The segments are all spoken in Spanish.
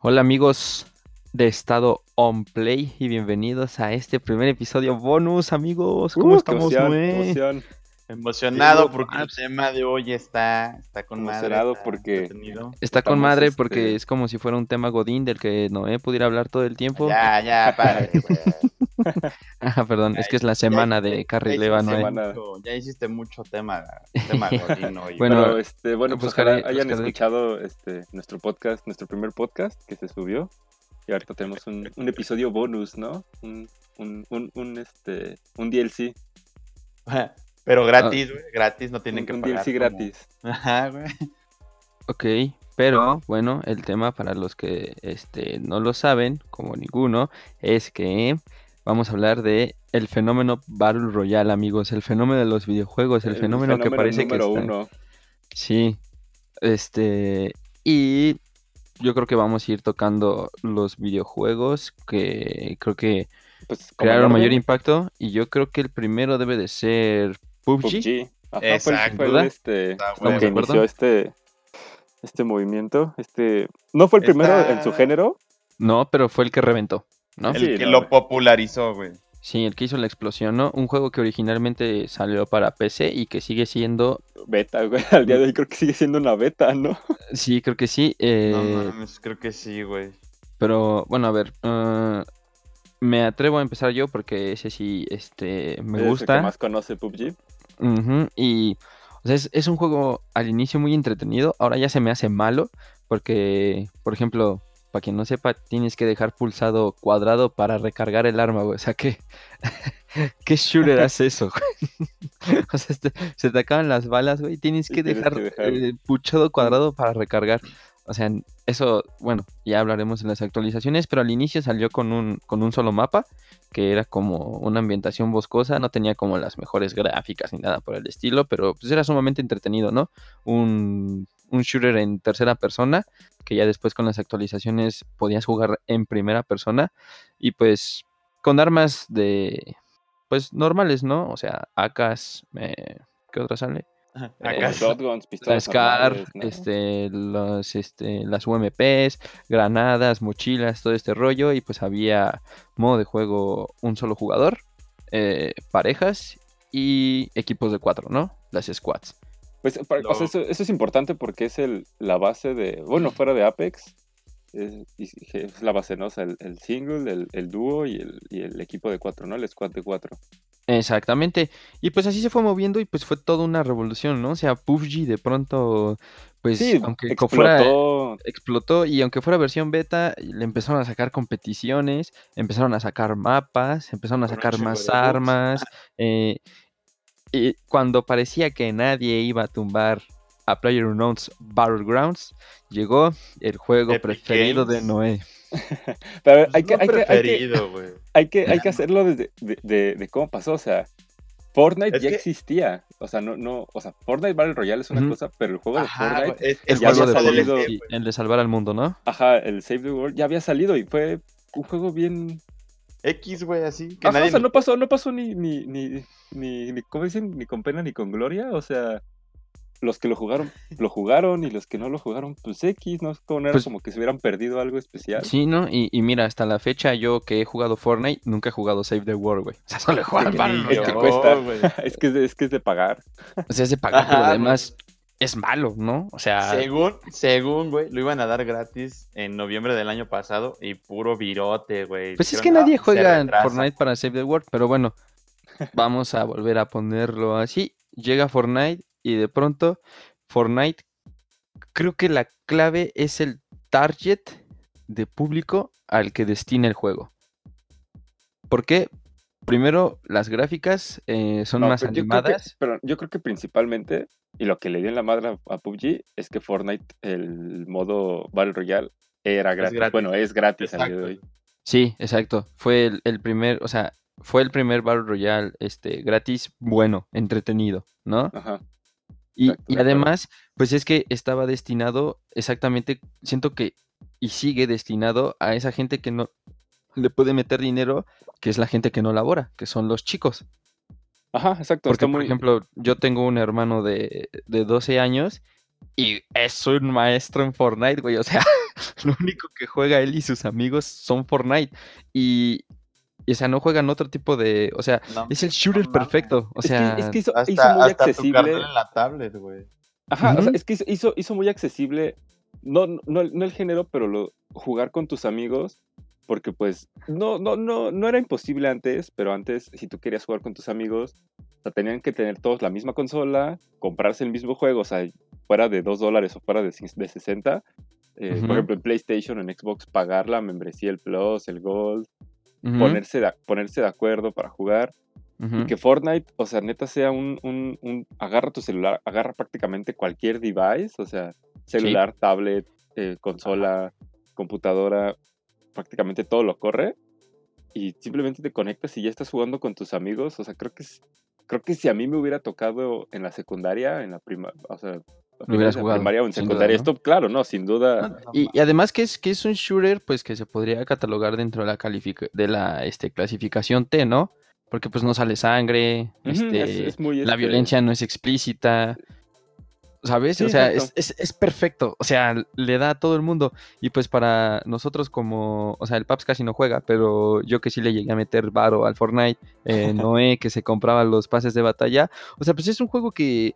Hola amigos de Estado On Play y bienvenidos a este primer episodio bonus, amigos. ¿Cómo Uh, estamos, emoción. Emocionado porque ah, el tema de hoy está, está con madre. Está porque-. Está con madre este- porque es como si fuera un tema godín del que Noé pudiera hablar todo el tiempo. Ya, ya, güey. Ah, perdón, es que es la semana de. Semana. mucho- Ya hiciste mucho tema, hoy. Bueno, Pero, este, bueno, pues buscaré- ojalá hayan buscaré- escuchado este, nuestro podcast, nuestro primer podcast que se subió. Y ahorita tenemos un, un episodio bonus, ¿no? Un, un, un, un, este, un DLC. Pero gratis, güey, gratis, no tienen Un, que un pagar. DLC como- gratis. Ajá, güey. Ok, pero bueno, el tema para los que este, no lo saben, como ninguno, es que vamos a hablar de el fenómeno Battle Royale, amigos, el fenómeno de los videojuegos, el, fenómeno, que parece que número está... uno. Sí, este, y yo creo que vamos a ir tocando los videojuegos que creo que Pues, crearon mayor impacto y yo creo que el primero debe de ser PUBG. PUBG. Ajá, Exacto. fue este, bueno. que inició este, este movimiento. Este, no fue el primero Está- en su género. No, pero fue el que reventó, ¿no? El Sí, que no, lo güey. popularizó, güey. Sí, el que hizo la explosión, ¿no? Un juego que originalmente salió para PC y que sigue siendo, Beta, güey. Al día de hoy creo que sigue siendo una beta, ¿no? sí, creo que sí, eh, No mames, creo que sí, güey. pero bueno, a ver, ah, me atrevo a empezar yo porque ese sí, este, me Es el gusta. que más conoce PUBG. Y o sea, es, es un juego al inicio muy entretenido, ahora ya se me hace malo porque, por ejemplo, para quien no sepa, tienes que dejar pulsado cuadrado para recargar el arma, güey. O sea, ¿qué, ¿qué shooter hace eso? güey? o sea, este- se te acaban las balas, güey, tienes que tienes dejar, que dejar- eh, pulsado cuadrado para recargar. O sea, eso, bueno, ya hablaremos en las actualizaciones, pero al inicio salió con un, con un solo mapa, que era como una ambientación boscosa, no tenía como las mejores gráficas ni nada por el estilo, pero pues era sumamente entretenido, ¿no? Un, un shooter en tercera persona, que ya después con las actualizaciones podías jugar en primera persona, y pues con armas de, pues normales, ¿no? O sea, AKs, eh, ¿qué otra sale? Acá Eh. Shotguns, La pistolas SCAR, normales, ¿no? este, los, este, las UMPs, granadas, mochilas, todo este rollo. Y pues había modo de juego un solo jugador, eh, parejas y equipos de cuatro, ¿no? Las squads. Pues, para- o sea, eso, eso es importante porque es el, la base de, bueno, fuera de Apex, es, la base, ¿no? O sea, el, el single, el, el dúo y el, y el equipo de cuatro, ¿no? El squad de cuatro. Exactamente. Y pues así se fue moviendo y pues fue toda una revolución, ¿no? O sea, PUBG de pronto, pues Sí, aunque co- fuera explotó, explotó y aunque fuera versión beta, le empezaron a sacar competiciones, empezaron a sacar mapas, empezaron a sacar más armas. eh, y cuando parecía que nadie iba a tumbar a PlayerUnknown's Battlegrounds, llegó el juego Epic preferido de. Noé. pero hay Pues que, hay, que, hay, que, preferido, güey. hay, que, hay que hacerlo desde de, de- de cómo pasó, o sea, Fortnite Es ya que- existía, o sea, no, no, o sea, Fortnite Battle Royale es una cosa, pero el juego de Fortnite, es- El ya juego había de salido- el de salvar al mundo, ¿no? ajá, el Save the World ya había salido y fue un juego bien X, güey, así. Que Ajá, nadie o sea, no pasó, no pasó ni, ni, ni, ni, ni, ¿cómo dicen? Ni con pena ni con gloria, o sea, los que lo jugaron, lo jugaron, y los que no lo jugaron, pues X, ¿no? Como, no era Pues- como que se hubieran perdido algo especial. Sí, ¿no? Y, y mira, hasta la fecha yo que he jugado Fortnite, nunca he jugado Save the World, güey. O sea, solo he jugado que- es que cuesta. es, que es de, es que es de pagar. O sea, es de pagar, pero además es malo, ¿no? O sea, Según, según, güey, lo iban a dar gratis en noviembre del año pasado y puro virote, güey. Pues es que "No, nadie juega en retrasa". Fortnite para Save the World, pero bueno, vamos a volver a ponerlo así. Llega Fortnite y de pronto Fortnite, creo que la clave es el target de público al que destina el juego. ¿Por qué? Primero, las gráficas eh, son No, más pero yo creo que- animadas. pero yo creo que principalmente, y lo que le dio en la madre a, PUBG, es que Fortnite, el modo Battle Royale, era gratis. gratis. Bueno, es gratis al día de hoy. Sí, exacto. Fue el, el primer, o sea, fue el primer Battle Royale este, gratis, bueno, entretenido, ¿no? Ajá. Y, Exacto, y además, pues es que estaba destinado exactamente, siento que, y sigue destinado a esa gente que no le puede meter dinero, que es la gente que no labora, que son los chicos. Ajá, exacto. Porque, por ejemplo, yo tengo un hermano de, de 12 años y es un maestro en Fortnite, güey. O sea, lo único que juega él y sus amigos son Fortnite. Y, y, o sea, no juegan otro tipo de. O sea, No, es el shooter no perfecto. O Es que- sea, es que, hizo, hasta, hizo muy hasta accesible. en la tablet, güey. Ajá, o sea, es que hizo, hizo, hizo muy accesible, no, no, el- no el género, pero lo, jugar con tus amigos, porque pues no, no, no, no era imposible antes, pero antes si tú querías jugar con tus amigos, o sea, tenían que tener todos la misma consola, comprarse el mismo juego, o sea, fuera de 2 dólares o fuera de, de 60. eh, Ujú. Por ejemplo, en PlayStation, en Xbox, pagar la membresía, el Plus, el Gold, ponerse, de, ponerse de acuerdo para jugar. Y que Fortnite, o sea, neta sea un, un, un- agarra tu celular, agarra prácticamente cualquier device, o sea, celular, tablet, eh, consola, computadora, prácticamente todo lo corre y simplemente te conectas y ya estás jugando con tus amigos, o sea, creo que es, creo que si a mí me hubiera tocado en la secundaria, en la prima, o sea, finales hubieras jugado, primaria o en sin duda, secundaria, ¿no? esto, claro, no, sin duda. No Y, y además que es, que es un shooter, pues que se podría catalogar dentro de la calific- de la este, clasificación T, ¿no? Porque pues no sale sangre, este, es- es muy, la este, violencia no es explícita. ¿Sabes? Sí, o sea, es, es perfecto. O sea, le da a todo el mundo. Y pues para nosotros como... O sea, el Paps casi no juega, pero yo que sí le llegué a meter varo al Fortnite, eh, Noé que se compraba los pases de batalla. O sea, pues es un juego que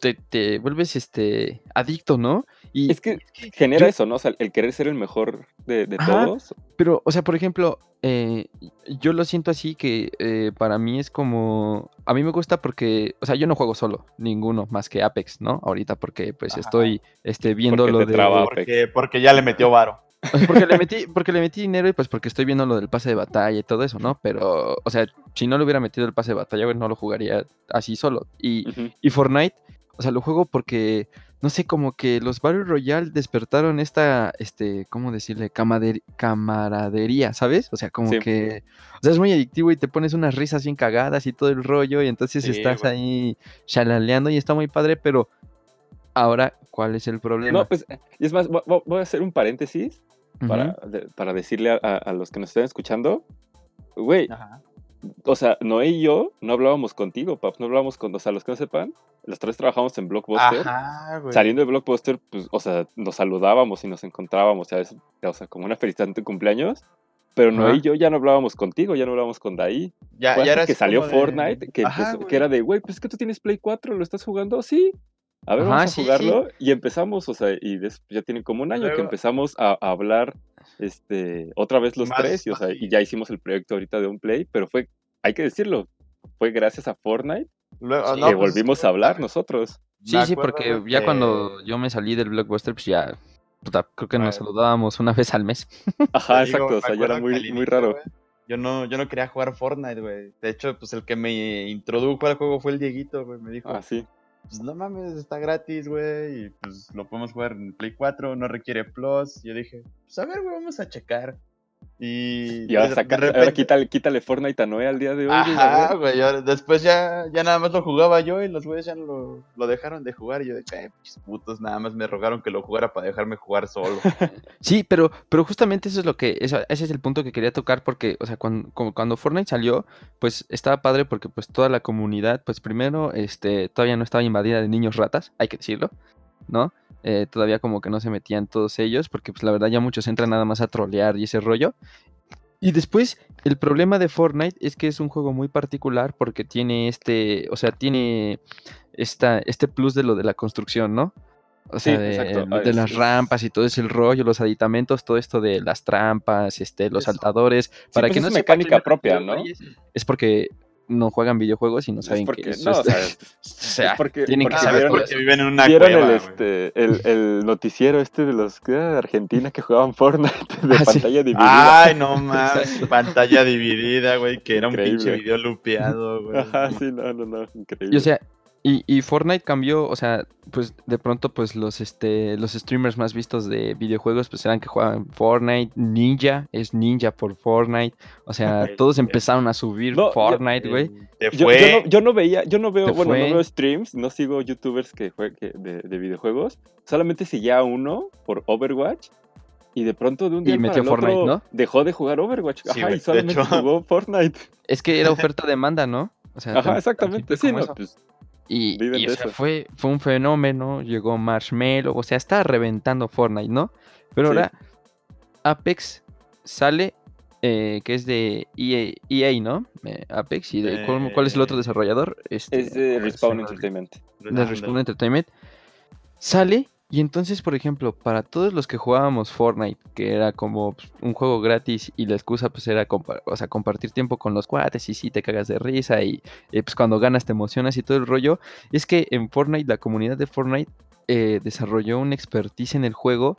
te, te vuelves este adicto, ¿no? Y, Es que genera yo- eso, ¿no? O sea, el querer ser el mejor de, de Ajá. todos. Pero, o sea, por ejemplo, eh, yo lo siento así que eh, para mí es como... A mí me gusta porque, o sea, yo no juego solo, ninguno, más que Apex, ¿no? Ahorita porque pues Ajá. estoy este, viendo Porque lo de... traba. Porque, porque ya le metió varo. porque le metí, porque le metí dinero y pues porque estoy viendo lo del pase de batalla y todo eso, ¿no? Pero, o sea, si no le hubiera metido el pase de batalla, güey, no lo jugaría así solo. Y, y Fortnite, o sea, lo juego porque, no sé, como que los Battle Royale despertaron esta, este, ¿cómo decirle? Camader- camaradería, ¿sabes? O sea, como Sí. que, o sea, es muy adictivo y te pones unas risas bien cagadas y todo el rollo y entonces Sí, estás ahí chalaleando y está muy padre, pero ahora, ¿cuál es el problema? No, pues, y es más, vo- vo- voy a hacer un paréntesis para, de- para decirle a, a- a los que nos están escuchando. Güey, Ajá. O sea, Noé y yo no hablábamos contigo, Paps, no hablábamos con, o sea, los que no sepan, los tres trabajamos en Blockbuster. Ajá, güey. Saliendo de Blockbuster, pues, o sea, nos saludábamos y nos encontrábamos, ¿sabes? O sea, como una felicidad de cumpleaños. Pero Noé Ajá. y yo ya no hablábamos contigo, ya no hablábamos con Daí. Ya, ya era que salió de- Fortnite, que, Ajá, empezó- güey. que era de, güey, pues es que tú tienes Play 4, ¿lo estás jugando? Sí. A ver, vamos a sí, sí. jugarlo. Y empezamos, o sea, y ya tiene como un año que empezamos a, a hablar este, otra vez los Más tres, y, o sea, y así. ya hicimos el proyecto ahorita de un Play, pero fue, hay que decirlo, fue gracias a Fortnite Luego- Sí, no, que pues, volvimos a hablar nosotros. Sí, sí, porque ya cuando yo me salí del Blockbuster, pues ya, puta, creo que nos saludábamos una vez al mes. Ajá, digo, exacto, o sea, ya era muy, muy raro. Yo no, yo no quería jugar Fortnite, güey. De hecho, pues el que me introdujo al juego fue el Dieguito, güey. Me dijo, Ah, sí. Pues no mames, está gratis, güey. Y pues lo podemos jugar en Play 4, no requiere Plus. Yo dije, pues a ver, güey, vamos a checar. Y, Y ahora, saca- de ahora repente- quítale, quítale Fortnite a Noé al día de hoy. Ajá, güey. Después ya, ya nada más lo jugaba yo y los güeyes ya no lo, lo dejaron de jugar. Y yo de, eh, putos, nada más me rogaron que lo jugara para dejarme jugar solo. Sí, pero, pero justamente eso es lo que, eso- ese es el punto que quería tocar porque, o sea, cuando, como cuando Fortnite salió, pues estaba padre porque pues toda la comunidad, pues primero, este, todavía no estaba invadida de niños ratas, hay que decirlo, ¿no? Eh, todavía como que no se metían todos ellos porque pues la verdad ya muchos entran nada más a trolear y ese rollo. Y después, el problema de Fortnite es que es un juego muy particular porque tiene este, o sea, tiene esta, este plus de lo de la construcción, ¿no? O Sí, sea, de, exacto. de Ah, las es- rampas y todo ese rollo, los aditamentos, todo esto de las trampas, este, los Eso. saltadores. Para pues que es no sepa mecánica propia, ¿no? Es porque no juegan videojuegos y no saben es porque, que eso no, o es- sea, o sea, es porque, tienen que saber porque viven en una vieron cueva, el, güey. este, el, el noticiero este de los de Argentina que jugaban Fortnite de Ah, sí. pantalla dividida. Ay, no mames, pantalla dividida, güey, que era un pinche video lupeado, güey. Ajá, sí, no, no, no, increíble. Y o sea, y, y Fortnite cambió, o sea, pues de pronto pues los este los streamers más vistos de videojuegos pues eran que jugaban Fortnite, Ninja, es Ninja por Fortnite, o sea, todos empezaron a subir No, Fortnite, güey. Te yo, fue. yo no, yo no veía, yo no veo, bueno, fue. no veo streams, no sigo youtubers que que- de, de videojuegos, solamente seguía a uno por Overwatch y de pronto de un Y día para metió el Fortnite, otro ¿no? dejó de jugar Overwatch, Sí, ajá, y solamente hecho. jugó Fortnite. Es que era oferta-demanda, ¿no? O sea, Ajá, exactamente, sí, no, pues, Y, y, o sea, eso. fue, fue un fenómeno, llegó Marshmello, o sea, estaba reventando Fortnite, ¿no? Pero Sí. ahora Apex sale, eh, que es de EA, EA, ¿no? Eh, Apex. ¿Y de, ¿cuál, cuál es el otro Eh, desarrollador? Este, Es de Respawn Entertainment. de Respawn Entertainment. Sale y entonces, por ejemplo, para todos los que jugábamos Fortnite, que era como pues, un juego gratis y la excusa pues era o sea, compartir tiempo con los cuates y sí te cagas de risa y eh, pues cuando ganas te emocionas y todo el rollo, es que en Fortnite, la comunidad de Fortnite eh, desarrolló una expertise en el juego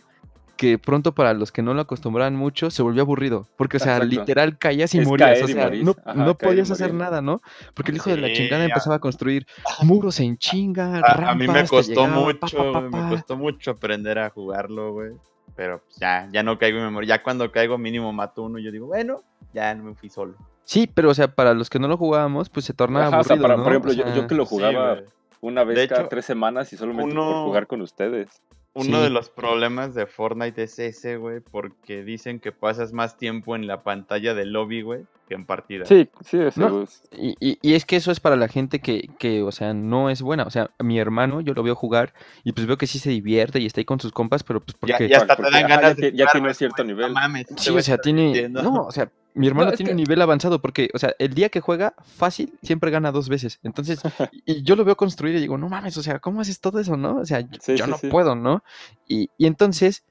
que pronto para los que no lo acostumbraban mucho se volvió aburrido, porque o sea, Exacto. literal caías y Es morías, o y sea, morir. no, Ajá, no podías hacer morir. nada, ¿no? Porque el hijo de la chingada empezaba a construir muros en chinga, A, a mí me costó llegaba, mucho, pa, pa, güey, pa. me costó mucho aprender a jugarlo, güey. Pero pues, ya, ya no caigo en memoria. Ya cuando caigo mínimo mato uno y yo digo, bueno, ya no me fui solo. Sí, pero o sea, para los que no lo jugábamos, pues se tornaba Ajá, o sea, aburrido, para- ¿no? por ejemplo, O yo, que lo jugaba una vez De cada hecho, tres semanas y solamente por uno- jugar con ustedes. Uno Sí. de los problemas de Fortnite es ese, güey, porque dicen que pasas más tiempo en la pantalla del lobby, güey, que en partida. Sí, sí, ese No. es- Y, y- y es que eso es para la gente que, que, o sea, no es buena. O sea, mi hermano, yo lo veo jugar y pues veo que sí se divierte y está ahí con sus compas, pero pues porque... ya hasta te porque, dan ajá, ganas ya de que- ya jugar, tiene güey, cierto nivel. No mames, Sí, o sea, tiene... divirtiendo". No, o sea, mi hermano tiene que- un nivel avanzado porque, o sea, el día que juega fácil, siempre gana dos veces. Entonces, y yo lo veo construir y digo, no mames, o sea, ¿cómo haces todo eso, no? O sea, yo, Sí, yo sí, no sí. puedo, ¿no? Y, y entonces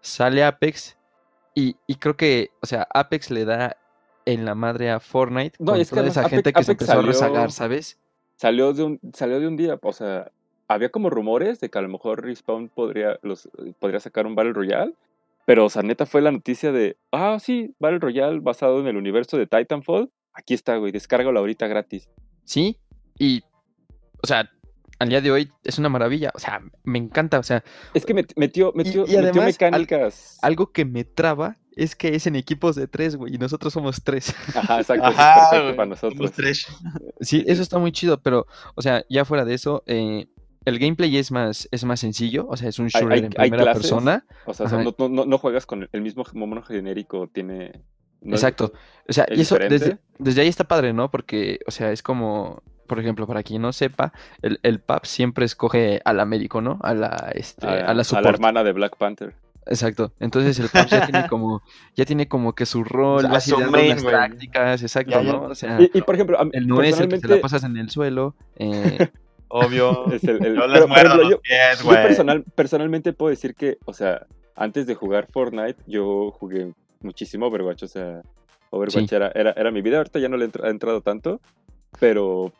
sale Apex y, y creo que, o sea, Apex le da en la madre a Fortnite No, con es que toda además esa Apex- gente que se empezó a salió- rezagar, ¿sabes? Salió de un, salió de un día, o sea, había como rumores de que a lo mejor Respawn podría, los, podría sacar un Battle Royale, pero, o sea, neta fue la noticia de, ah, sí, Battle Royale basado en el universo de Titanfall, aquí está, güey, descárgalo ahorita gratis. Sí, y, o sea, al día de hoy es una maravilla, o sea, me encanta, o sea, Es que met- metió, metió, y metió además, al- mecánicas. algo que me traba es que es en equipos de tres, güey, y nosotros somos tres. Ajá, exacto, eso es perfecto güey, para nosotros. somos tres. Sí, eso está muy chido, pero, o sea, ya fuera de eso, eh, el gameplay es más, es más sencillo, o sea, es un shooter hay- en primera clases, persona. O sea, no, no- no- no juegas con el, el mismo mono genérico, tiene... no es- Exacto. O sea, ¿Es y eso desde, desde ahí está padre, ¿no? Porque, o sea, es como, por ejemplo, para quien no sepa, el, el PUB siempre escoge al Américo, ¿no? A la, este, a, la support. hermana de Black Panther. Exacto. Entonces el PUB ya tiene como, ya tiene como que su rol, sea, vas su ideando main, unas güey. tácticas, exacto, Ya, ya. ¿no? O sea, Y, y, por ejemplo, a mí, el no es el que se la pasas en el suelo. eh, Obvio. es el- el- Yo pero, les por muero ejemplo, los yo- pies, yo güey. personal, personalmente puedo decir que, o sea, antes de jugar Fortnite, yo jugué muchísimo Overwatch, o sea, Overwatch Sí. era, era, era mi vida, ahorita ya no le he entrado tanto, pero,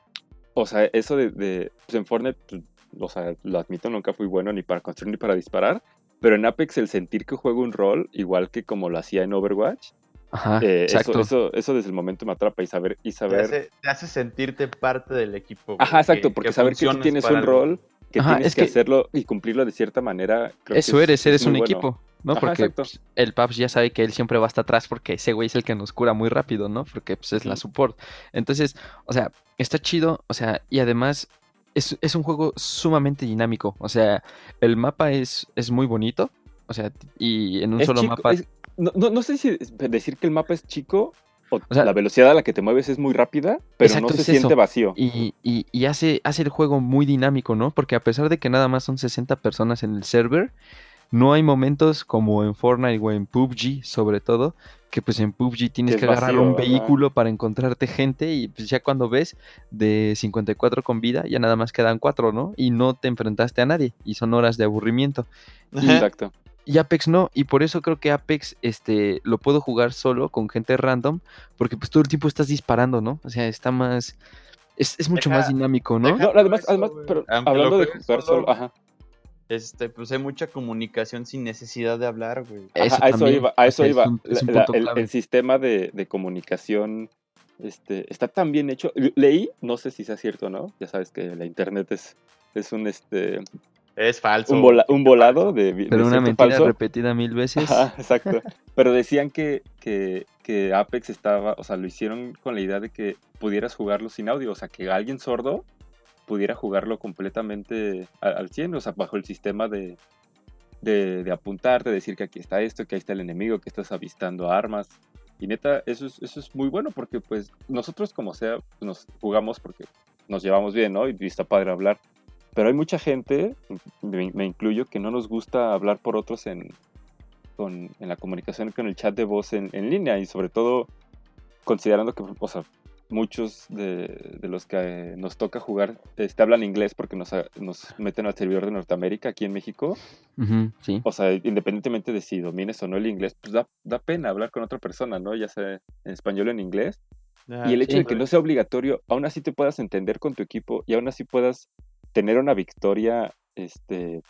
o sea, eso de, de pues en Fortnite, pues, o sea, lo admito, nunca fui bueno ni para construir ni para disparar, pero en Apex el sentir que juego un rol, igual que como lo hacía en Overwatch, ajá, eh, eso, exacto. eso, eso desde el momento me atrapa y saber, y Te saber hace, te hace sentirte parte del equipo. güey, Ajá, exacto, que- porque que saber que tú tienes un algo. rol, que Ajá, tienes es que, que- hacerlo y cumplirlo de cierta manera. creo que Eso es- eres, es eres un bueno. equipo, ¿no? Ajá, Porque pues, el PUBG ya sabe que él siempre va hasta atrás porque ese güey es el que nos cura muy rápido, ¿no? Porque pues, es la support. Entonces, o sea, está chido, o sea, y además es, es un juego sumamente dinámico. O sea, el mapa es, es muy bonito, o sea, y en un Es solo chico, mapa... es- no, no- no sé si decir que el mapa es chico o, O sea, la velocidad a la que te mueves es muy rápida, pero Exacto, no se es siente eso. vacío. Y, y- y hace, hace el juego muy dinámico, ¿no? Porque a pesar de que nada más son 60 personas en el server, no hay momentos como en Fortnite o en PUBG, sobre todo, que pues en PUBG tienes es que agarrar vacío, un vehículo para encontrarte gente y pues ya cuando ves de 54 con vida, ya nada más quedan 4, ¿no? Y no te enfrentaste a nadie y son horas de aburrimiento. Exacto. Y Apex no, y por eso creo que Apex este, lo puedo jugar solo con gente random, porque pues todo el tiempo estás disparando, ¿no? O sea, está más... Es, es mucho Deja- más dinámico, ¿no? además, eso, además pero hablando de jugar solo, solo, ajá, Este, pues hay mucha comunicación sin necesidad de hablar, güey. ajá, a eso iba, a o eso es iba. un- es un La- la- punto el, el sistema de, de comunicación este, está tan bien hecho. Le- Leí, no sé si sea cierto o no, ya sabes que la internet es, es un, este, Es falso. un, vola- güey. un volado de, de Pero una mentira falso. repetida mil veces. Ajá, exacto. Pero decían que, que, que Apex estaba, o sea, lo hicieron con la idea de que pudieras jugarlo sin audio, o sea, que alguien sordo pudiera jugarlo completamente al 100, o sea, bajo el sistema de, de, de apuntar, de decir que aquí está esto, que ahí está el enemigo, que estás avistando armas. Y neta, eso es, eso es muy bueno porque pues nosotros como sea nos jugamos porque nos llevamos bien, ¿no? Y está padre hablar. Pero hay mucha gente, me, me incluyo, que no nos gusta hablar por otros en, con, en la comunicación con el chat de voz en, en línea y sobre todo considerando que, o sea, muchos de, de los que nos toca jugar este, hablan inglés porque nos, nos meten al servidor de Norteamérica aquí en México. Sí. O sea, independientemente de si domines o no el inglés, pues da, da pena hablar con otra persona, ¿no? Ya sea en español o en inglés. Ah, Y el hecho sí, de que no sea obligatorio, aún así te puedas entender con tu equipo y aún así puedas tener una victoria este,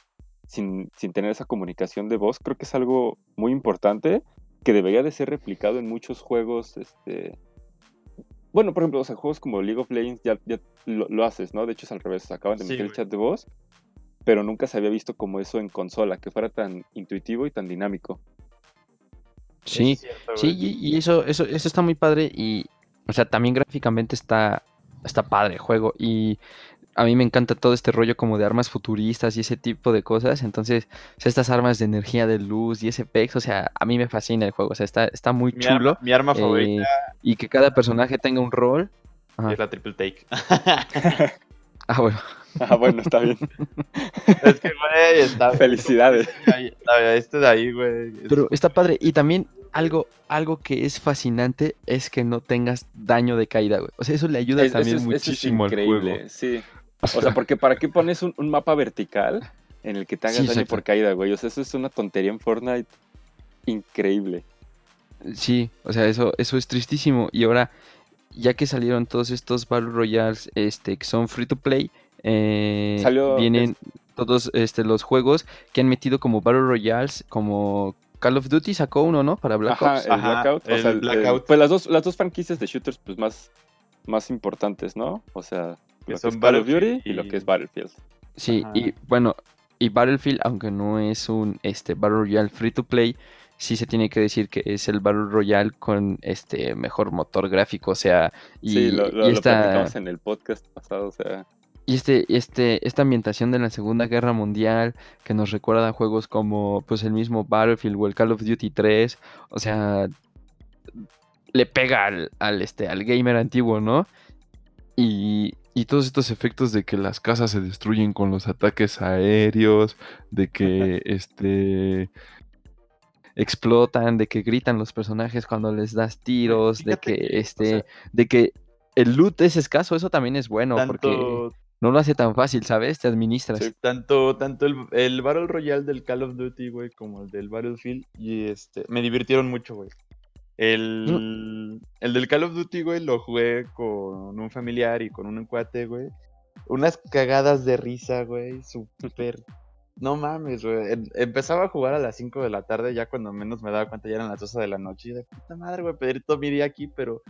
sin, sin tener esa comunicación de voz, creo que es algo muy importante que debería de ser replicado en muchos juegos. Este... Bueno, por ejemplo, o sea, juegos como League of Legends ya, ya lo, lo haces, ¿no? De hecho es al revés, acaban de Sí, meter el chat de voz, pero nunca se había visto como eso en consola, que fuera tan intuitivo y tan dinámico. Sí, es cierto, sí, y, y eso, eso, eso está muy padre y, o sea, también gráficamente está, está padre el juego y a mí me encanta todo este rollo como de armas futuristas y ese tipo de cosas, entonces, o sea, estas armas de energía de luz y ese pex, o sea, a mí me fascina el juego, o sea, está, está muy Mi chulo arma, mi arma eh, favorita y que cada personaje tenga un rol. Ajá. es la triple take. Ah, bueno, Ah, bueno, está bien. es que, güey, está. Felicidades. Ahí- Este de ahí, güey. pero está padre y también algo, algo que es fascinante es que no tengas daño de caída, güey. O sea, eso le ayuda Es- también eso es- eso es muchísimo al juego. sí. O sea, porque ¿para qué pones un, un mapa vertical en el que te hagas Sí, daño exacto. por caída, güey? O sea, eso es una tontería en Fortnite increíble. Sí, o sea, eso, eso es tristísimo. Y ahora, ya que salieron todos estos Battle Royales este, que son free to play, eh, Salió- vienen todos este, los juegos que han metido como Battle Royales, como Call of Duty sacó uno, ¿no? Para Black Ajá, Ops. el Ajá, Blackout. O el sea, Blackout. pues las dos, las dos franquicias de shooters pues más, más importantes, ¿no? O sea, Que lo que son Call of Duty Battlefield y... lo que es Battlefield. Sí, Ajá. y bueno, y Battlefield, aunque no es un este, Battle Royale free to play, sí se tiene que decir que es el Battle Royale con este mejor motor gráfico, o sea, y, sí, lo, y lo, lo esta- platicamos en el podcast pasado, o sea... Y este, este, esta ambientación de la Segunda Guerra Mundial que nos recuerda a juegos como pues el mismo Battlefield o el Call of Duty 3, o sea, le pega al, al, este, al gamer antiguo, ¿no? Y, y todos estos efectos de que las casas se destruyen con los ataques aéreos, de que este explotan, de que gritan los personajes cuando les das tiros, de que o este, sea- de que el loot es escaso, eso también es bueno, porque no lo hace tan fácil, ¿sabes? Te administras. Sí. tanto, tanto el, el Battle Royale del Call of Duty, güey, como el del Battlefield, y este, me divirtieron mucho, güey. El, el del Call of Duty, güey, lo jugué con un familiar y con un cuate, güey. Unas cagadas de risa, güey, súper... No mames, güey. Em- Empezaba a jugar a las 5 de la tarde, ya cuando menos me daba cuenta ya eran las 12 de la noche. Y de puta madre, güey, pedir todo mi día aquí, pero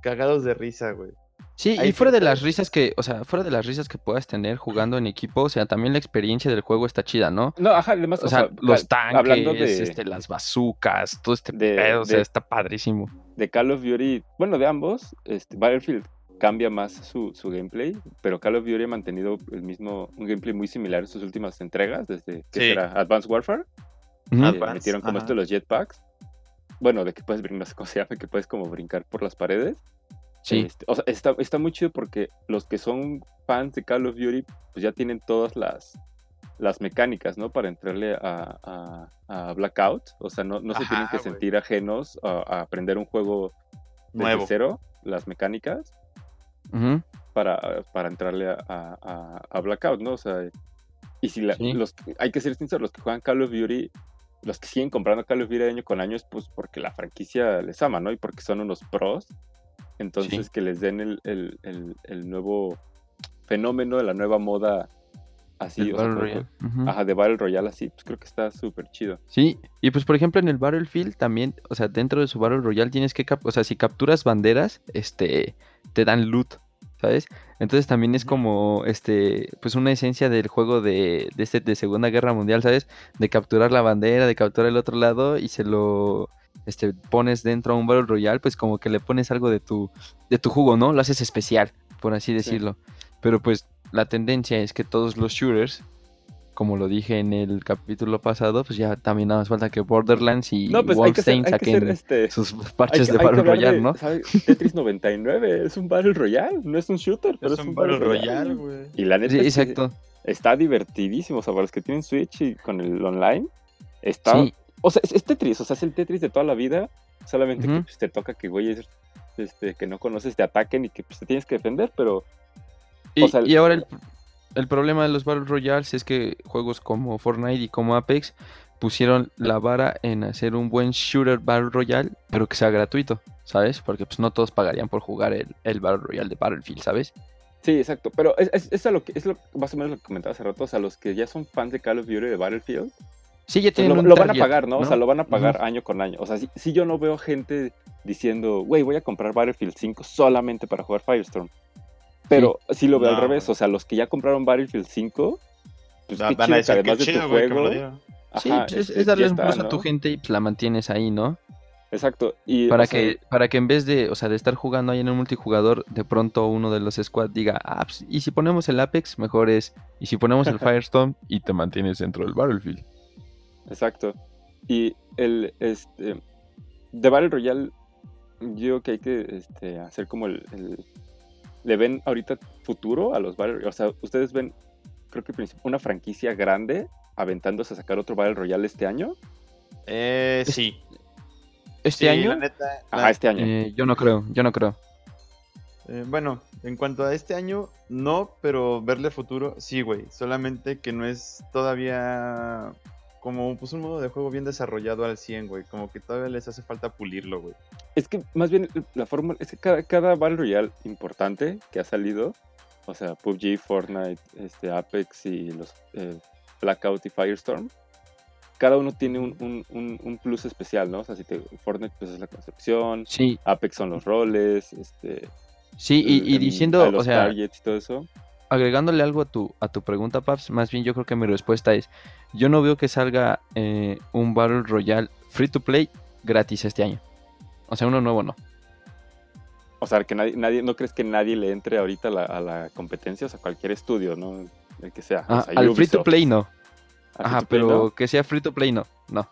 cagados de risa, güey. Sí, y fuera de las risas que, o sea, fuera de las risas que puedas tener jugando en equipo, o sea, también la experiencia del juego está chida, ¿no? No, ajá, además, O sea, los ca- hablando tanques, de, este, las bazucas, todo este de- pedo, o sea, está padrísimo. de Call of Duty, bueno, de ambos, este, Battlefield cambia más su, su gameplay, pero Call of Duty ha mantenido el mismo, un gameplay muy similar en sus últimas entregas, desde que Sí. será Advanced Warfare, metieron como ajá. esto los jetpacks. Bueno, de que puedes brincar, no sé cómo se llama, que puedes como brincar por las paredes. Sí, Este, o sea, está, está muy chido porque los que son fans de Call of Duty, pues ya tienen todas las, las mecánicas, ¿no? Para entrarle a, a- a Blackout. O sea, no, no se tienen que sentir ajenos a, a aprender un juego desde Nuevo. cero, las mecánicas, para, para entrarle a, a- a- a Blackout, ¿no? O sea, y si la- Sí. los, hay que ser sinceros, los que juegan Call of Duty, los que siguen comprando Call of Duty año con año es pues porque la franquicia les ama, ¿no? Y porque son unos pros. Entonces Sí. que les den el, el- el- el nuevo fenómeno la nueva moda así, o sea, Battle ujú. ajá, de Battle Royale así, pues creo que está súper chido. Sí, y pues por ejemplo en el Battlefield también, o sea, dentro de su Battle Royale tienes que, o sea, si capturas banderas, este, te dan loot, ¿sabes? Entonces también es como, este, pues una esencia del juego de, de, este, de Segunda Guerra Mundial, ¿sabes? De capturar la bandera, de capturar el otro lado y se lo, este, pones dentro a un Battle Royale, pues como que le pones algo de tu, de tu jugo, ¿no? Lo haces especial, por así decirlo. Pero pues la tendencia es que todos los shooters, como lo dije en el capítulo pasado, pues ya también nada más falta que Borderlands y No, pues hay que ser, Wolfenstein saquen este... sus parches de hay Battle Royale, de, ¿no? ¿sabes? Tetris 99 es un Battle Royale, no es un shooter, pero Es un Battle Royale, güey. Y la neta Sí, es que exacto. está divertidísimo. O sea, para los que tienen Switch y con el online, está Sí, O sea, es, es Tetris, o sea, es el Tetris de toda la vida. Solamente que pues, te toca que güeyes este, que no conoces te ataquen y que pues, te tienes que defender, pero Y, O sea, y ahora el, el problema de los Battle Royales es que juegos como Fortnite y como Apex pusieron la vara en hacer un buen shooter Battle Royale, pero que sea gratuito, ¿sabes? Porque pues no todos pagarían por jugar el, el Battle Royale de Battlefield, ¿sabes? sí, exacto. Pero es, es, es a lo que, es lo, más o menos lo que comentaba hace rato. O sea, los que ya son fans de Call of Duty de Battlefield, Sí, ya tienen lo, un lo van a pagar, ¿no? O sea, lo van a pagar año con año. O sea, si, si yo no veo gente diciendo, güey, voy a comprar Battlefield 5 solamente para jugar Firestorm. Pero sí, lo veo No, al revés. O sea, los que ya compraron Battlefield 5, pues qué van chido a que decir que además de tu juego. digo. Sí, ajá, pues, es, este, es darle un plus a ¿no? tu gente y pues, la mantienes ahí, ¿no? Exacto. Y, Para sea, que, para que en vez de, o sea, de estar jugando ahí en un multijugador, de pronto uno de los squad diga, ah, pues, y si ponemos el Apex, mejor es, y si ponemos el Firestorm, y te mantienes dentro del Battlefield. Exacto. Y el este de Battle Royale, yo creo que hay que este, hacer como el, el- le ven ahorita futuro a los Battle Royale. O sea, ustedes ven, creo que una franquicia grande aventándose a sacar otro Battle Royale este año. Eh, sí. Este Sí, año, la neta, Ajá, este año. eh, yo no creo, yo no creo. eh, bueno, en cuanto a este año, no, pero verle futuro, sí, güey. Solamente que no es todavía como pues, un modo de juego bien desarrollado al 100, güey. Como que todavía les hace falta pulirlo, güey. Es que más bien la fórmula, es que cada, cada Battle Royale importante que ha salido, o sea, PUBG, Fortnite, este, Apex y los eh, Blackout y Firestorm, cada uno tiene un, un- un- un plus especial, ¿no? O sea, si te, Fortnite pues es la construcción, Sí, Apex son los roles, este, sí, y, y diciendo, a o los sea, targets y todo eso. Agregándole algo a tu, a tu pregunta, Paps, más bien yo creo que mi respuesta es, yo no veo que salga eh, un Battle Royale free to play gratis este año. O sea, uno nuevo no. O sea, que nadie, nadie, ¿no crees que nadie le entre ahorita a la, a la competencia? O sea, cualquier estudio, ¿no? El que sea. o Ah, sea, al free to play no. ¿Al Ajá, play pero no? que sea free to play no, no.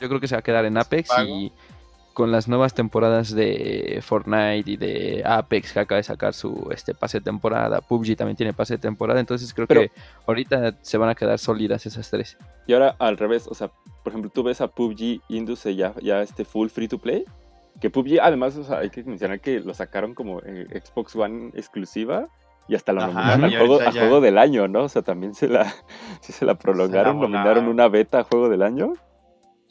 Yo creo que se va a quedar en Apex pago? y con las nuevas temporadas de Fortnite y de Apex que acaba de sacar su este pase de temporada, PUBG también tiene pase de temporada, entonces creo Pero- que ahorita se van a quedar sólidas esas tres. Y ahora al revés, o sea, por ejemplo, tú ves a PUBG Indus ya, ya este full free to play. Que PUBG, además, o sea, hay que mencionar que lo sacaron como eh, Xbox One exclusiva y hasta lo Ajá, nominaron juego, a ya- juego del año, ¿no? O sea, también se la, se la prolongaron, nominaron volaron. una beta a juego del año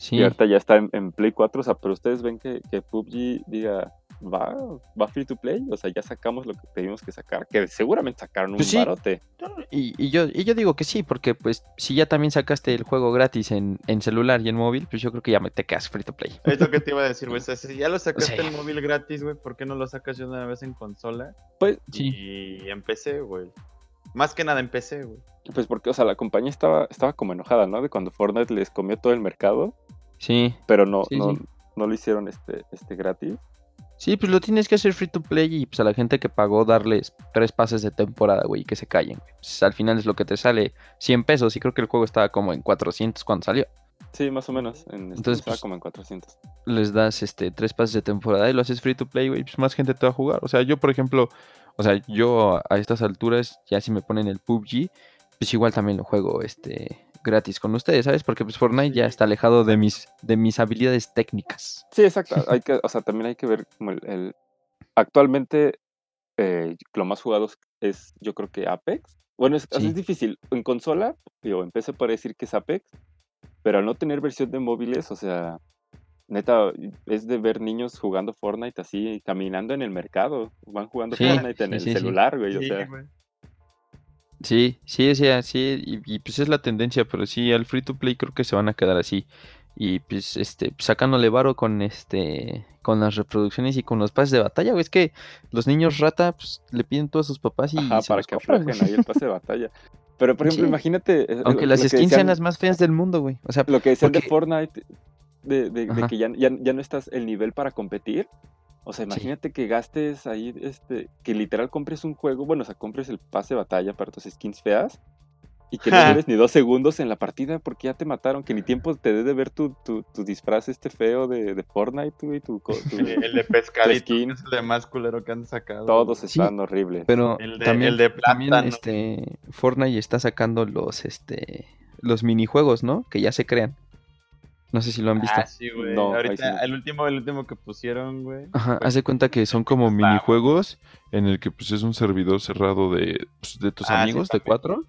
Sí. y ahorita ya está en, en Play 4. O sea, pero ustedes ven que, que PUBG diga, va, va free to play. O sea, ya sacamos lo que pedimos que sacar, que seguramente sacaron un Pues sí. barote. Y, y yo, y yo digo que sí, porque pues si ya también sacaste el juego gratis en, en celular y en móvil, pues yo creo que ya me te quedas free to play. Es lo que te iba a decir, güey. O sea, si ya lo sacaste Sí. en móvil gratis, güey, ¿por qué no lo sacas ya de una vez en consola? Pues, Sí. Y en PC, güey. Más que nada en PC, güey. pues porque, o sea, la compañía estaba, estaba como enojada, ¿no? De cuando Fortnite les comió todo el mercado. Sí. pero no, Sí, no, sí. no lo hicieron este, este gratis. Sí, pues lo tienes que hacer free to play y pues a la gente que pagó darles tres pases de temporada, güey, y que se callen. güey. Pues, al final es lo que te sale 100 pesos y creo que el juego estaba como en 400 cuando salió. Sí, más o menos. En, este, Entonces, estaba pues, como en 400. Les das este tres pases de temporada y lo haces free to play, güey, pues más gente te va a jugar. O sea, yo por ejemplo, o sea, yo a- estas alturas ya si me ponen el PUBG, pues igual también lo juego este gratis con ustedes, ¿sabes? Porque pues Fortnite ya está alejado de mis de mis habilidades técnicas. Sí, exacto. Hay que, o sea, también hay que ver como el... el- Actualmente, eh, lo más jugado es, yo creo que Apex. Bueno, es, es difícil. En consola, en PC puede decir que es Apex, pero al no tener versión de móviles, o sea, neta, es de ver niños jugando Fortnite así, caminando en el mercado. Van jugando Sí, Fortnite en sí, el sí, celular, güey. o Sí, sea, güey. Sí, sí, sí, así, y, y, pues es la tendencia, pero sí, al free to play creo que se van a quedar así. Y pues este, sacándole varo con este, con las reproducciones y con los pases de batalla, güey. Es que los niños rata, pues, le piden todo a sus papás y Ajá, se para los que aflojen ahí el pase de batalla. Pero, por ejemplo, Sí. imagínate... eh, Aunque las skins sean las más feas del mundo, güey. O sea, Lo que decían de porque- Fortnite, de, de- de que ya, ya, ya no estás el nivel para competir. O sea, Sí. imagínate que gastes ahí, este, que literal compres un juego, bueno, o sea, compres el pase de batalla para tus skins feas y que no dures ni dos segundos en la partida porque ya te mataron, que ni tiempo te dé de ver tu, tu, tu disfraz este feo de, de Fortnite, güey, tu, El de pescadito, skin. es el de más culero que han sacado. todos. Sí, están horribles. pero El de- también, el de también plátano. este, Fortnite está sacando los, este, los minijuegos, ¿no? Que ya se crean. No sé si lo han visto. Ah, sí, güey. No, Ahorita, sí el último, el último que pusieron, güey. Ajá, pues, haz de cuenta que son como está, minijuegos en el que pues es un servidor cerrado de, pues, de tus Ah, sí, amigos, de cuatro.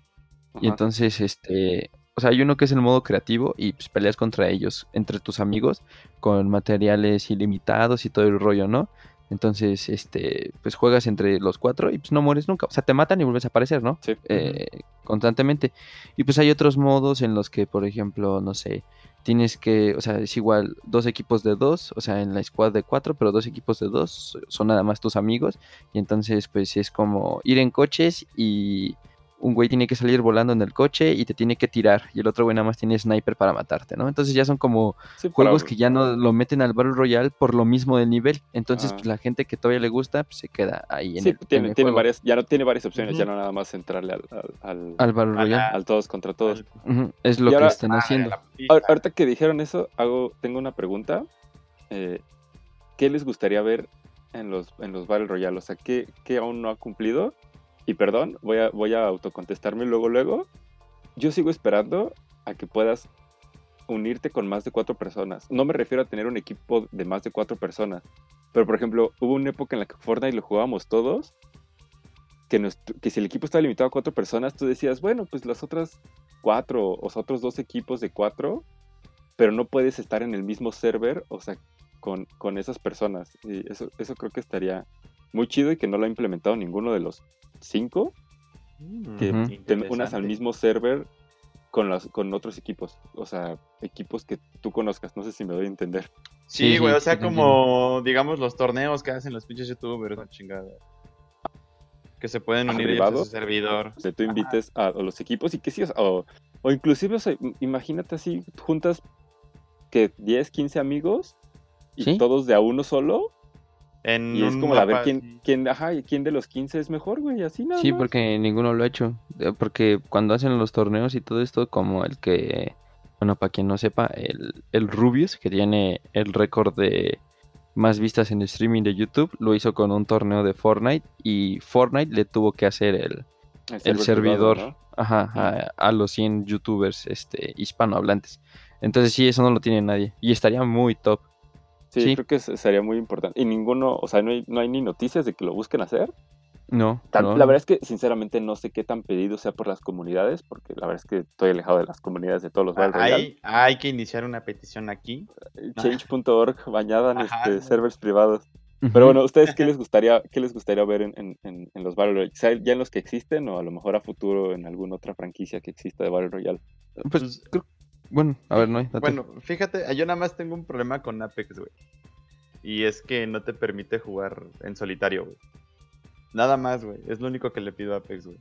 Y entonces, este, o sea, hay uno que es el modo creativo y pues peleas contra ellos, entre tus amigos, con materiales ilimitados y todo el rollo, ¿no? Entonces, este, pues juegas entre los cuatro y pues no mueres nunca. O sea, te matan y vuelves a aparecer, ¿no? Sí. Eh, constantemente. Y pues hay otros modos en los que, por ejemplo, no sé, tienes que, o sea, es igual dos equipos de dos, o sea, en la squad de cuatro, pero dos equipos de dos son nada más tus amigos. Y entonces, pues es como ir en coches y un güey tiene que salir volando en el coche y te tiene que tirar. Y el otro güey nada más tiene sniper para matarte, ¿no? Entonces ya son como Sí, para- juegos que ya no lo meten al Battle Royale por lo mismo del nivel. Entonces, Ah. pues la gente que todavía le gusta, pues se queda ahí en Sí, el, en tiene, el tiene juego. varias, ya no tiene varias opciones, ya no nada más entrarle al, al, al, al Battle Royale. al todos contra todos. Es lo Y que ahora- están Ah, haciendo. Ahor- Ahorita que dijeron eso, hago, tengo una pregunta. Eh, ¿Qué les gustaría ver en los, en los Battle Royale? O sea, ¿qué, qué aún no ha cumplido? Y perdón, voy a, voy a autocontestarme luego, luego. Yo sigo esperando a que puedas unirte con más de cuatro personas. No me refiero a tener un equipo de más de cuatro personas. Pero, por ejemplo, hubo una época en la que Fortnite lo jugábamos todos. Que, si el equipo estaba limitado a cuatro personas, tú decías, bueno, pues las otras cuatro o los otros dos equipos de cuatro, pero no puedes estar en el mismo server, o sea, con, con esas personas. Y eso, eso creo que estaría muy chido y que no lo ha implementado ninguno de los cinco, Mm, que te unas al mismo server con, las, con otros equipos. O sea, equipos que tú conozcas. No sé si me doy a entender. Sí, Sí, güey, sí, o sea, como, digamos, los torneos que hacen los pinches youtubers, una chingada. Que se pueden ¿Ah, unir ellos a su servidor. O sea, tú invites a, a los equipos y que sí, o, sea, o, o inclusive, o sea, im- imagínate así, juntas que 10, 15 amigos y Sí. todos de a uno solo. En Y es como a ver quién, quién, ajá, y quién de los 15 es mejor, güey, así nada Sí, más. porque ninguno lo ha hecho. Eh, Porque cuando hacen los torneos y todo esto, como el que, bueno, para quien no sepa, el, el Rubius, que tiene el récord de más vistas en streaming de YouTube, lo hizo con un torneo de Fortnite y Fortnite le tuvo que hacer el, el servidor ¿no? ajá, a, a los 100 youtubers este, hispanohablantes. Entonces sí, eso no lo tiene nadie. Y estaría muy top. Sí, Sí. creo que se- sería muy importante. Y ninguno, o sea, no hay, no hay ni noticias de que lo busquen hacer. No, Tan- no, La verdad es que, sinceramente, no sé qué tan pedido sea por las comunidades, porque la verdad es que estoy alejado de las comunidades de todos los Battle Royale. Hay, hay que iniciar una petición aquí. Change.org, bañadan este, servers privados. Pero bueno, ¿ustedes qué les gustaría, qué les gustaría ver en, en- en- en los Battle Royale? Ya en los que existen o a lo mejor a futuro en alguna otra franquicia que exista de Battle Royale. Pues, Pues, creo- bueno, a ver, no hay. Bueno, fíjate, yo nada más tengo un problema con Apex, güey. Y es que no te permite jugar en solitario, güey. Nada más, güey. Es lo único que le pido a Apex, güey.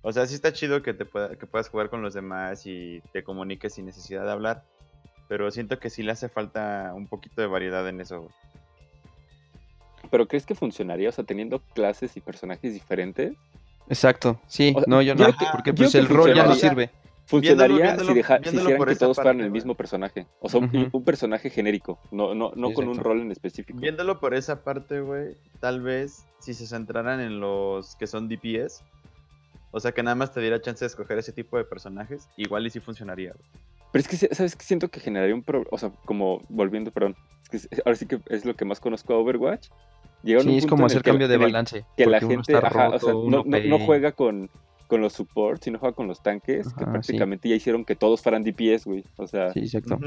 O sea, sí está chido que, te pueda, que puedas jugar con los demás y te comuniques sin necesidad de hablar. Pero siento que sí le hace falta un poquito de variedad en eso, güey. ¿Pero crees que funcionaría? O sea, teniendo clases y personajes diferentes. Exacto, sí, O sea, no, yo no, porque pues el rol ya no sirve. Funcionaría viéndolo- si, deja- si hicieran que todos fueran el mismo personaje. O sea, un, personaje genérico, no, no, no Sí, con un rol en específico. Viéndolo por esa parte, güey, tal vez si se centraran en los que son DPS, o sea, que nada más te diera chance de escoger ese tipo de personajes, igual y sí funcionaría. güey. Pero es que, ¿sabes qué? Siento que generaría un problema. O sea, como volviendo, perdón. es que es- ahora sí que es lo que más conozco a Overwatch. Llegaron a Sí, un es punto como en el hacer que- cambio de balance. Que la gente está ajá, o roto, sea, no, no- juega con, con los supports, sino juega con los tanques, que sí. prácticamente ya hicieron que todos fueran DPS, güey. O sea, Sí, exacto.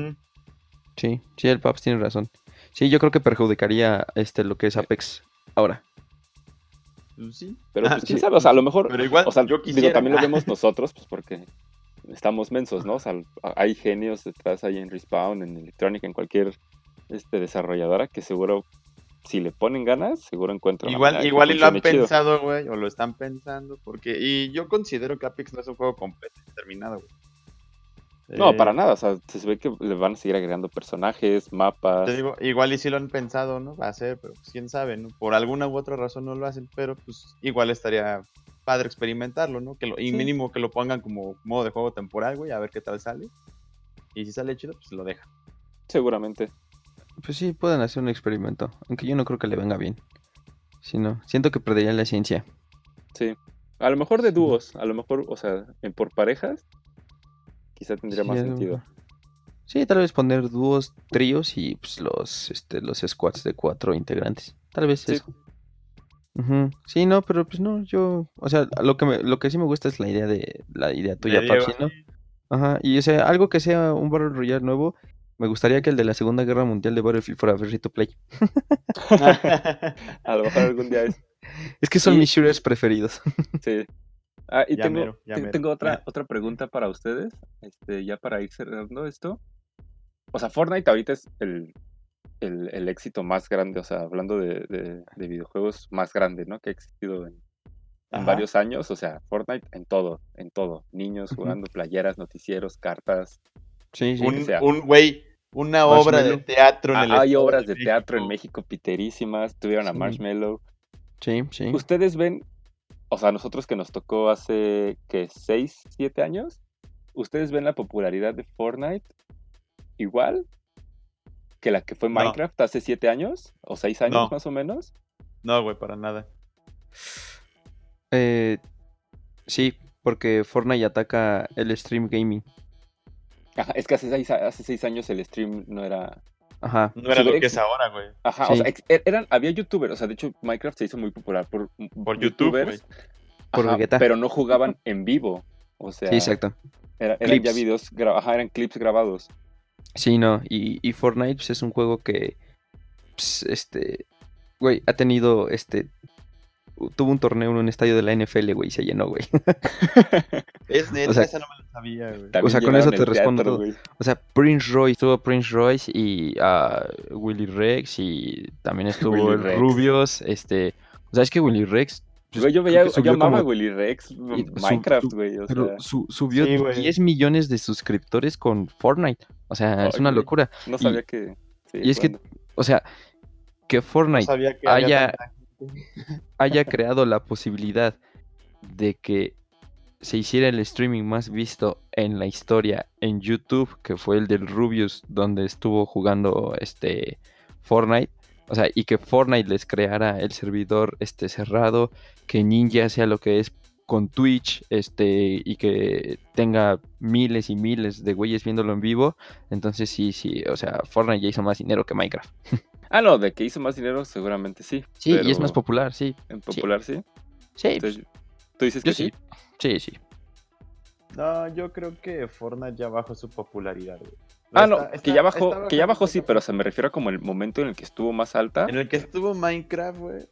Sí, sí, el Paps tiene razón. Sí, yo creo que perjudicaría este lo que es Apex ahora. Pues sí. pero Ah, pues quién sí. sabe, o sea, a lo mejor Pero igual, O sea, yo digo, quisiera. también lo Ah. vemos nosotros, pues porque estamos mensos, ¿no? O sea, hay genios detrás ahí en Respawn, en Electronic, en cualquier este, desarrolladora que seguro, si le ponen ganas, seguro encuentran. Igual, igual y lo han chido. pensado, güey, o lo están pensando, porque... Y yo considero que Apex no es un juego completo y terminado, güey. No, Eh, para nada, o sea, se ve que le van a seguir agregando personajes, mapas. Te digo, igual y sí lo han pensado, ¿no? Va a ser, pero pues, quién sabe, ¿no? Por alguna u otra razón no lo hacen, pero pues igual estaría padre experimentarlo, ¿no? Que lo, y Sí. mínimo que lo pongan como modo de juego temporal, güey, a ver qué tal sale. Y si sale chido, pues lo deja. Seguramente. Pues sí, pueden hacer un experimento, aunque yo no creo que le venga bien. Si no, siento que perdería la esencia. Sí. A lo mejor de Sí. dúos, a lo mejor, o sea, en por parejas, quizá tendría Sí, más sentido. Sí, tal vez poner dúos, tríos y pues, los, este, los squads de cuatro integrantes. Tal vez Sí. eso. Ujú. Sí, no, pero pues no, yo, o sea, lo que me, lo que sí me gusta es la idea de, la idea tuya, Papsi, ¿no? Ajá, y o sea, algo que sea un Battle Royale nuevo, me gustaría que el de la Segunda Guerra Mundial de Battlefield fuera free to play. A lo mejor algún día es. Es que son Y- mis shooters preferidos. Sí. Ah, y Ya tengo, mero, ya te- mero. tengo otra, otra pregunta para ustedes, este, ya para ir cerrando esto. O sea, Fortnite ahorita es el, el, el éxito más grande, o sea, hablando de, de- de videojuegos más grande, ¿no? Que ha existido en, varios años. O sea, Fortnite en todo, en todo. Niños jugando playeras, noticieros, cartas. Sí, sí. o un, sea. un güey, una obra de teatro en Ah, el hay obras de teatro en México. Piterísimas, tuvieron a Sí. Marshmallow. Sí, sí. ¿Ustedes ven, o sea, nosotros que nos tocó hace, que 6, 7 años, ¿ustedes ven la popularidad de Fortnite igual que la que fue No. Minecraft hace 7 años o 6 años No. más o menos? No, güey, para nada. Eh, sí, porque Fortnite ataca el stream gaming. Ajá, es que hace 6 hace seis años el stream no era... Ajá. No era Sí, lo que es ahora, güey. Ajá, o sea, e- eran, había youtubers, o sea, de hecho Minecraft se hizo muy popular por, Por YouTube, güey. Por ajá, Vegeta. pero no jugaban en vivo. O sea, Sí, exacto. era- eran ya Clips. videos, gra- ajá, eran clips grabados. Sí, no. Y, y Fortnite pues, es un juego que, pues, este, güey, ha tenido, este, tuvo un torneo en un estadio de la NFL, güey, y se llenó, güey. Es neta, sea- esa no me la sabía, güey. También sea, con eso te respondo teatro, todo. güey. O sea, Prince Royce, estuvo Prince Royce y ah, Willy Rex y también estuvo Willy el Rex. Rubios, este, o sea, es que Willy Rex, pues, Güey, yo veía, yo amaba como- Willy Rex, y Minecraft, güey, o pero sea, su- subió Sí, güey. 10 millones de suscriptores con Fortnite. O sea, es una locura. no y- sabía que... sí, Y es que, o sea, que No Fortnite sabía que haya-. Haya creado la posibilidad de que se hiciera el streaming más visto en la historia en YouTube, que fue el del Rubius, donde estuvo jugando este Fortnite. O sea, y que Fortnite les creara el servidor este cerrado, que Ninja sea lo que es con Twitch, este, y que tenga miles y miles de güeyes viéndolo en vivo. Entonces sí, sí, o sea, Fortnite ya hizo más dinero que Minecraft. Ah, no, de que hizo más dinero seguramente sí. Sí, y es más popular, sí. En popular sí. Sí, Entonces, ¿Tú dices yo que sí. sí? Sí, sí. No, yo creo que Fortnite ya bajó su popularidad, güey. Ah, no, Está- que ya bajó, que ya bajó sí, pero o sea, me refiero a como el momento en el que estuvo más alta. En el que estuvo Minecraft, güey.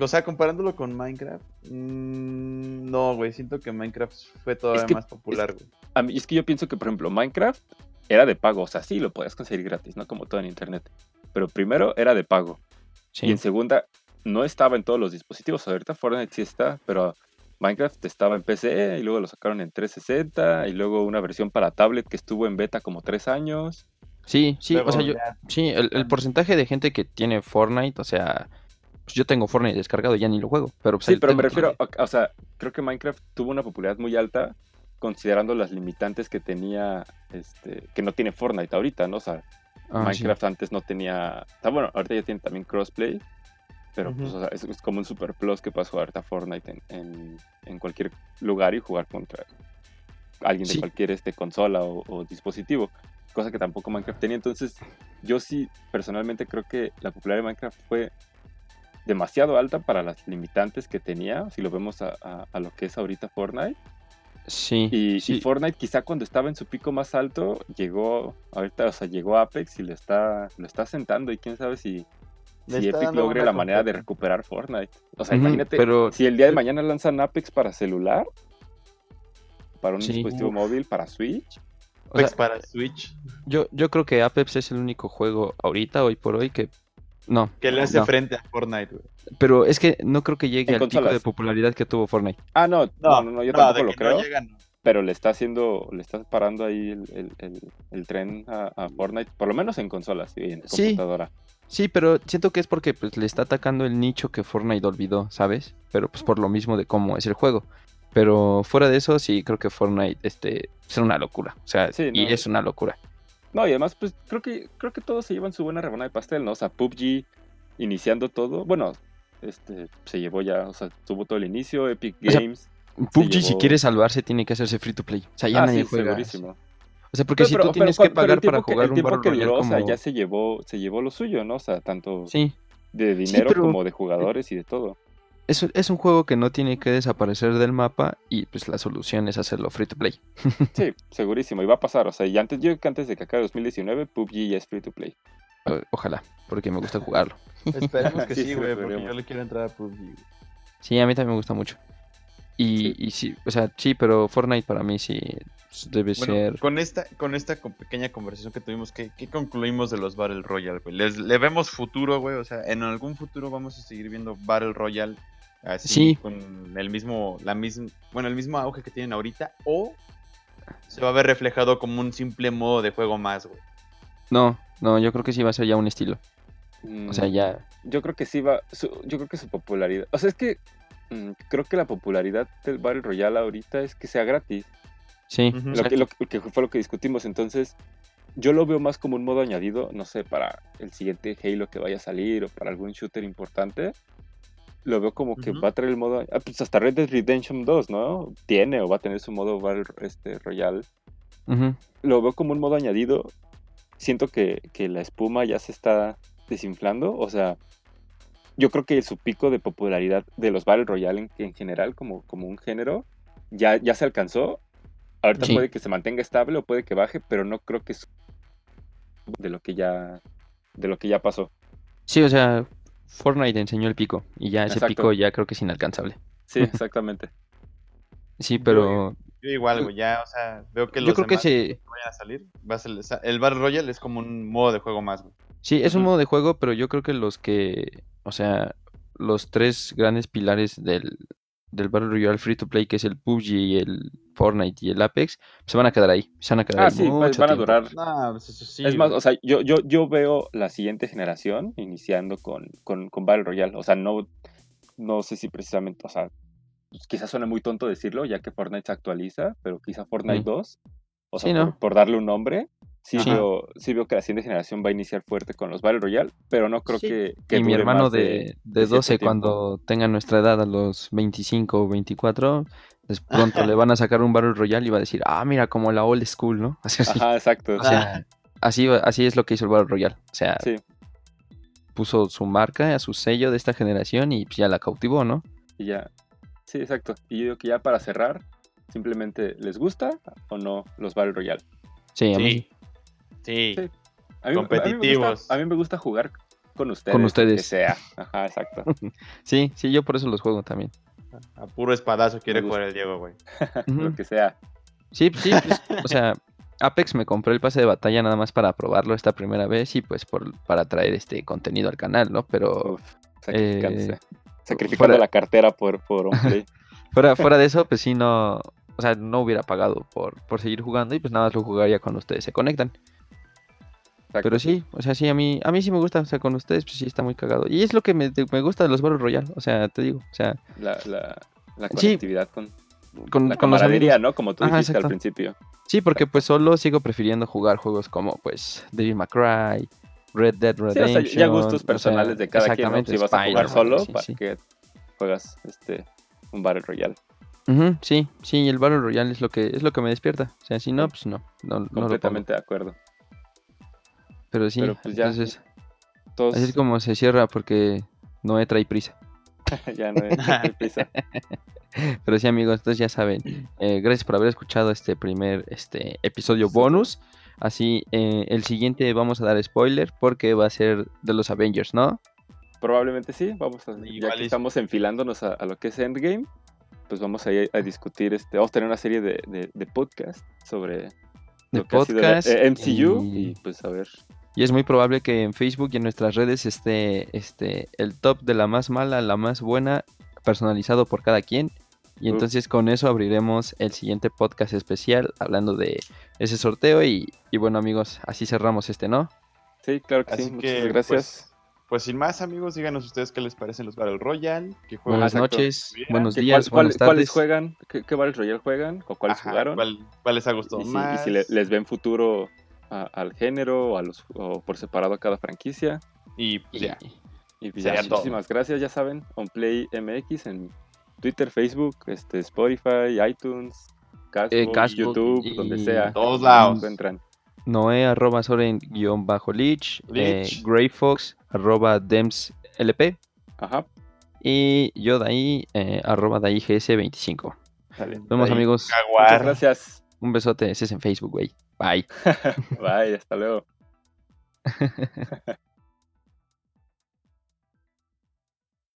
O sea, comparándolo con Minecraft. mm, no, güey. Siento que Minecraft fue todavía que- más popular, güey. A mí es que yo pienso que, por ejemplo, Minecraft era de pago, o sea, sí lo podías conseguir gratis, ¿no? Como todo en internet. Pero primero era de pago. Sí. Y en segunda, no estaba en todos los dispositivos. Ahorita Fortnite sí está, pero Minecraft estaba en PC y luego lo sacaron en 360 y luego una versión para tablet que estuvo en beta como tres años. Sí, sí, Luego o sea, yo, sí, el, el porcentaje de gente que tiene Fortnite, o sea, pues yo tengo Fortnite descargado, ya ni lo juego, pero pues Sí, pero me refiero, a- o sea, creo que Minecraft tuvo una popularidad muy alta considerando las limitantes que tenía, este, que no tiene Fortnite ahorita, ¿no? O sea, Ah, sí. Minecraft antes no tenía, está bueno, ahorita ya tiene también crossplay, pero pues, o sea, es, es como un super plus que pasó ahorita Fortnite en, en, en cualquier lugar y jugar contra alguien de cualquier este, consola o, o dispositivo, cosa que tampoco Minecraft tenía. Entonces, yo sí personalmente creo que la popularidad de Minecraft fue demasiado alta para las limitantes que tenía, si lo vemos a, a- a lo que es ahorita Fortnite. Sí, Y. Fortnite quizá cuando estaba en su pico más alto, llegó, ahorita, o sea, llegó Apex y lo está, lo está sentando y quién sabe si, si Epic logre la manera de recuperar Fortnite. O sea, imagínate, pero si el día de mañana lanzan Apex para celular, para un Sí. dispositivo Uf. móvil, para Switch, o sea, Apex para Switch. yo, yo creo que Apex es el único juego ahorita, hoy por hoy, que no. Que le hace no. frente a Fortnite, güey. Pero es que no creo que llegue En al pico de popularidad que tuvo Fortnite. Ah, no, no, no, no, yo tampoco lo creo. Pero le está haciendo, le está parando ahí el, el- el- el tren a, a Fortnite, por lo menos en consolas y en Sí. computadora. Sí, pero siento que es porque pues, le está atacando el nicho que Fortnite olvidó, ¿sabes? Pero pues por lo mismo de cómo es el juego. Pero fuera de eso, sí creo que Fortnite este, es una locura. O sea, Sí, y es una locura. No, y además, pues creo que, creo que todos se llevan su buena rebanada de pastel, ¿no? O sea, PUBG iniciando todo, bueno, este se llevó ya, o sea, tuvo todo el inicio, Epic O sea, Games. PUBG si quiere salvarse tiene que hacerse free to play. O sea, ya ah, nadie sí, juega. segurísimo. O O sea, porque si tú tienes que pagar para jugar un Battle Royale duró, como... o sea, ya se llevó, se llevó lo suyo, ¿no? O sea, tanto Sí, de dinero como de jugadores y de todo. Es, un- es un juego que no tiene que desaparecer del mapa y pues la solución es hacerlo free to play. Sí, segurísimo, y va a pasar, o sea, y antes, yo creo que antes de que acabe 2019, PUBG ya es free to play. O- Ojalá, porque me gusta jugarlo. Esperemos que Sí, güey, porque yo le quiero entrar a PUBG. Sí, a mí también me gusta mucho. Y Sí. y sí, o sea, sí, pero Fortnite para mí sí debe Bueno, ser... con esta, con esta pequeña conversación que tuvimos, ¿qué, qué concluimos de los Battle Royale, güey? ¿Les, ¿Le vemos futuro, güey? O sea, ¿en algún futuro vamos a seguir viendo Battle Royale así Sí. con el mismo, la misma, bueno, el mismo auge que tienen ahorita? ¿O se va a ver reflejado como un simple modo de juego más, güey? No, no, yo creo que sí va a ser ya un estilo. O sea, Mm, ya... Yo creo que sí va, su- yo creo que su popularidad, o sea, es que mm, creo que la popularidad del Battle Royale ahorita es que sea gratis. Sí, Ujú. Lo que fue lo que discutimos. Entonces, yo lo veo más como un modo añadido, no sé, para el siguiente Halo que vaya a salir o para algún shooter importante. Lo veo como que va a traer el modo. Ah, pues hasta Red Dead Redemption 2, ¿no? Tiene o va a tener su modo Battle este, Royale. Ujú. Lo veo como un modo añadido. Siento que, que la espuma ya se está desinflando. O sea, yo creo que su pico de popularidad de los Battle Royale en, en general, como, como un género, ya, ya se alcanzó. Ahorita Sí. puede que se mantenga estable o puede que baje, pero no creo que es de lo que ya de lo que ya pasó. Sí, o sea, Fortnite enseñó el pico y ya ese Exacto. pico ya creo que es inalcanzable. Sí, exactamente. Sí, pero Yo igual, güey, ya, o sea, veo que los yo creo que se... que vayan a salir, va a ser, el Battle Royale es como un modo de juego más, güey. Sí, es un modo de juego, pero yo creo que los que, o sea, los tres grandes pilares del, del Battle Royale Free to Play, que es el PUBG, el Fortnite y el Apex, se van a quedar ahí. Se van a quedar Ah, ahí sí, mucho van a tiempo. durar. Pues eso sí. es más, o sea, yo, yo, yo veo la siguiente generación iniciando con, con, con Battle Royale. O sea, no, no sé si precisamente, o sea, pues quizás suene muy tonto decirlo, ya que Fortnite se actualiza, pero quizá Fortnite Mm. 2, o Sí, sea, ¿no? por, por darle un nombre, sí, veo, sí veo que la siguiente generación va a iniciar fuerte con los Battle Royale, pero no creo Sí. que, que Y mi hermano de, de, de de cierto 12, tiempo. cuando tenga nuestra edad, a los 25 o 24, de pronto le van a sacar un Battle Royale y va a decir, ah, mira, como la old school, ¿no? Así, así. Ajá, exacto. O sea, así, va- así es lo que hizo el Battle Royale. O sea, Sí, puso su marca, su sello de esta generación y pues, ya la cautivó, ¿no? y ya. Sí, exacto. Y yo digo que ya para cerrar, simplemente, ¿les gusta o no los Battle Royale? Sí, a mí Sí. Sí. Sí. A mí, a mí me gusta- Competitivos. A mí, me gusta jugar con ustedes. Con lo ustedes. Que sea. Ajá, exacto. Sí, sí, yo por eso los juego también. A puro espadazo quiere jugar el Diego, güey. Lo que sea. Sí, sí, pues, o sea, Apex me compré el pase de batalla nada más para probarlo esta primera vez y pues por, para traer este contenido al canal, ¿no? Pero Uf, sacrificándose. Eh, Sacrificando fuera- la cartera por, por un play. fuera, fuera de eso, pues sí, no, o sea, no hubiera pagado por, por seguir jugando y pues nada más lo jugaría cuando ustedes se conectan. Exacto. Pero sí, o sea, sí, a mí, a mí sí me gusta, o sea, con ustedes pues sí está muy cagado. Y es lo que me, me gusta de los Battle Royale, o sea, te digo, o sea, La, la, la Sí. conectividad con con, la con camaradería. ¿no? Como tú Ajá, dijiste exacto. al principio. Sí, porque pues solo sigo prefiriendo jugar juegos como pues Devil May Cry, Red Dead Sí, Redemption. o sea, ya gustos o sea, personales de cada quien, ¿no? Si vas a jugar solo, sí, ¿para sí. qué juegas este, un Battle Royale? Sí, sí, el Battle Royale es lo que es lo que me despierta. O sea, si no, pues no, no, no lo. Completamente de acuerdo. Pero sí, Pero, pues, ya, entonces, Todos, así es como se cierra porque no trae prisa. ya no hay prisa. Pero sí, amigos, entonces ya saben. eh, gracias por haber escuchado este primer este episodio bonus. Así, eh, el siguiente vamos a dar spoiler porque va a ser de los Avengers, ¿no? Probablemente sí, vamos a, ya Igual que y- estamos enfilándonos a, a lo que es Endgame, pues vamos a, ir a discutir, este, vamos a tener una serie de, de, de podcast sobre De lo que ha sido el- podcast. eh, MCU y- y... pues a ver, Y es muy probable que en Facebook y en nuestras redes esté este, el top de la más mala a la más buena, personalizado por cada quien. Y entonces con eso abriremos el siguiente podcast especial hablando de ese sorteo. Y, y bueno amigos, así cerramos este, ¿no? sí, claro que Así sí, que, muchas gracias. Pues, pues sin más, amigos, díganos ustedes qué les parecen los Battle Royale. qué Buenas noches, buenos ¿Qué- días, cuál- buenas cuál- ¿Cuáles tardes. juegan? ¿Qué, qué Battle Royale juegan? ¿O cuáles Ajá, jugaron? ¿Cuál, cuál les ha gustado y si, y más? si le- les ven futuro a- al género o, a los, o por separado a cada franquicia. Y pues Y- ya. Y pues ya, todo. muchísimas gracias, ya saben, OnPlay MX en Twitter, Facebook, este, Spotify, iTunes, Castbox, Castbox YouTube, y- donde sea. Todos lados. encuentran. Noé arroba Soren guion bajo Lich, eh. Greyfox arroba Dems LP Ajá. y yo de ahí eh, arroba de GS25. Sale. Nos vemos Ahí, amigos. Muchas gracias. Un besote, ese es en Facebook, güey. Bye. Bye, hasta luego.